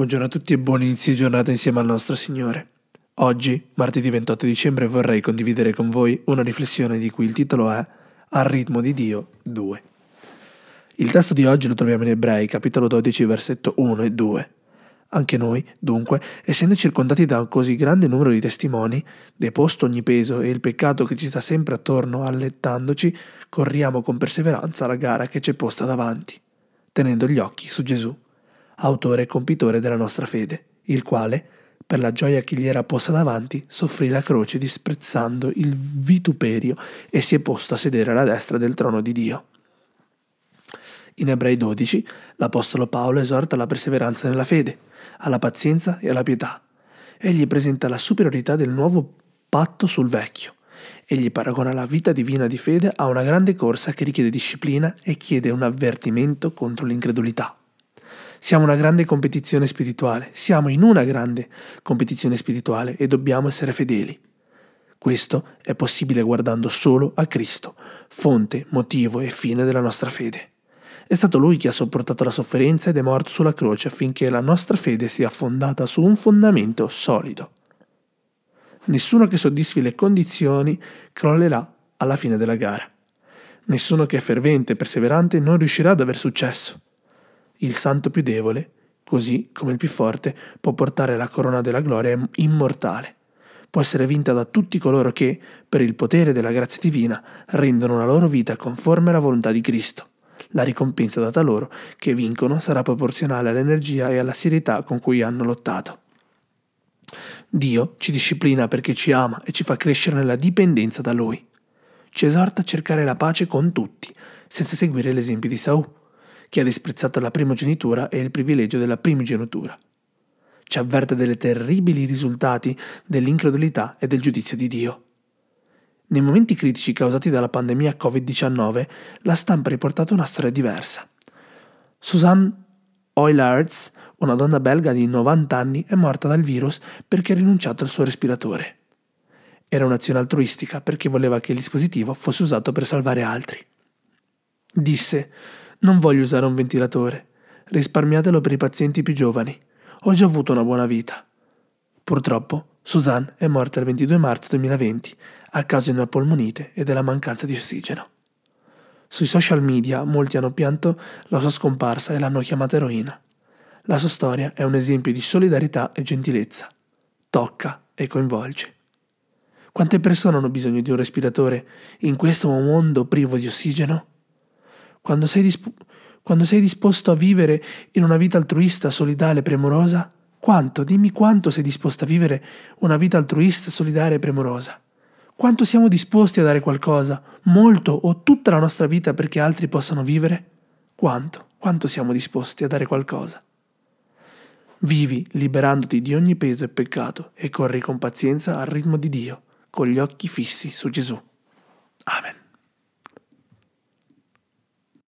Buongiorno a tutti e buon inizio di giornata insieme al nostro Signore. Oggi, martedì 28 dicembre, vorrei condividere con voi una riflessione di cui il titolo è Al ritmo di Dio 2. Il testo di oggi lo troviamo in Ebrei, capitolo 12, versetto 1 e 2. Anche noi, dunque, essendo circondati da un così grande numero di testimoni, deposto ogni peso e il peccato che ci sta sempre attorno allettandoci, corriamo con perseveranza la gara che ci è posta davanti, tenendo gli occhi su Gesù autore e compitore della nostra fede, il quale, per la gioia che gli era posta davanti, soffrì la croce disprezzando il vituperio e si è posto a sedere alla destra del trono di Dio. In Ebrei 12 l'Apostolo Paolo esorta alla perseveranza nella fede, alla pazienza e alla pietà. Egli presenta la superiorità del nuovo patto sul vecchio. Egli paragona la vita divina di fede a una grande corsa che richiede disciplina e chiede un avvertimento contro l'incredulità. Siamo una grande competizione spirituale, siamo in una grande competizione spirituale e dobbiamo essere fedeli. Questo è possibile guardando solo a Cristo, fonte, motivo e fine della nostra fede. È stato Lui che ha sopportato la sofferenza ed è morto sulla croce affinché la nostra fede sia fondata su un fondamento solido. Nessuno che soddisfi le condizioni crollerà alla fine della gara. Nessuno che è fervente e perseverante non riuscirà ad aver successo. Il santo più debole, così come il più forte, può portare la corona della gloria immortale. Può essere vinta da tutti coloro che, per il potere della grazia divina, rendono la loro vita conforme alla volontà di Cristo. La ricompensa data loro, che vincono, sarà proporzionale all'energia e alla serietà con cui hanno lottato. Dio ci disciplina perché ci ama e ci fa crescere nella dipendenza da Lui. Ci esorta a cercare la pace con tutti, senza seguire l'esempio di Saul che ha disprezzato la primogenitura e il privilegio della primogenitura. Ci avverte delle terribili risultati dell'incredulità e del giudizio di Dio. Nei momenti critici causati dalla pandemia Covid-19, la stampa ha riportato una storia diversa. Suzanne Oylards, una donna belga di 90 anni, è morta dal virus perché ha rinunciato al suo respiratore. Era un'azione altruistica perché voleva che il dispositivo fosse usato per salvare altri. Disse non voglio usare un ventilatore. Risparmiatelo per i pazienti più giovani. Ho già avuto una buona vita. Purtroppo, Suzanne è morta il 22 marzo 2020 a causa di una polmonite e della mancanza di ossigeno. Sui social media molti hanno pianto la sua scomparsa e l'hanno chiamata eroina. La sua storia è un esempio di solidarietà e gentilezza. Tocca e coinvolge. Quante persone hanno bisogno di un respiratore in questo mondo privo di ossigeno? Quando sei, disp- quando sei disposto a vivere in una vita altruista, solidale, premurosa? Quanto? Dimmi quanto sei disposto a vivere una vita altruista, solidale e premurosa. Quanto siamo disposti a dare qualcosa, molto o tutta la nostra vita perché altri possano vivere? Quanto? Quanto siamo disposti a dare qualcosa? Vivi liberandoti di ogni peso e peccato e corri con pazienza al ritmo di Dio, con gli occhi fissi su Gesù. Amen.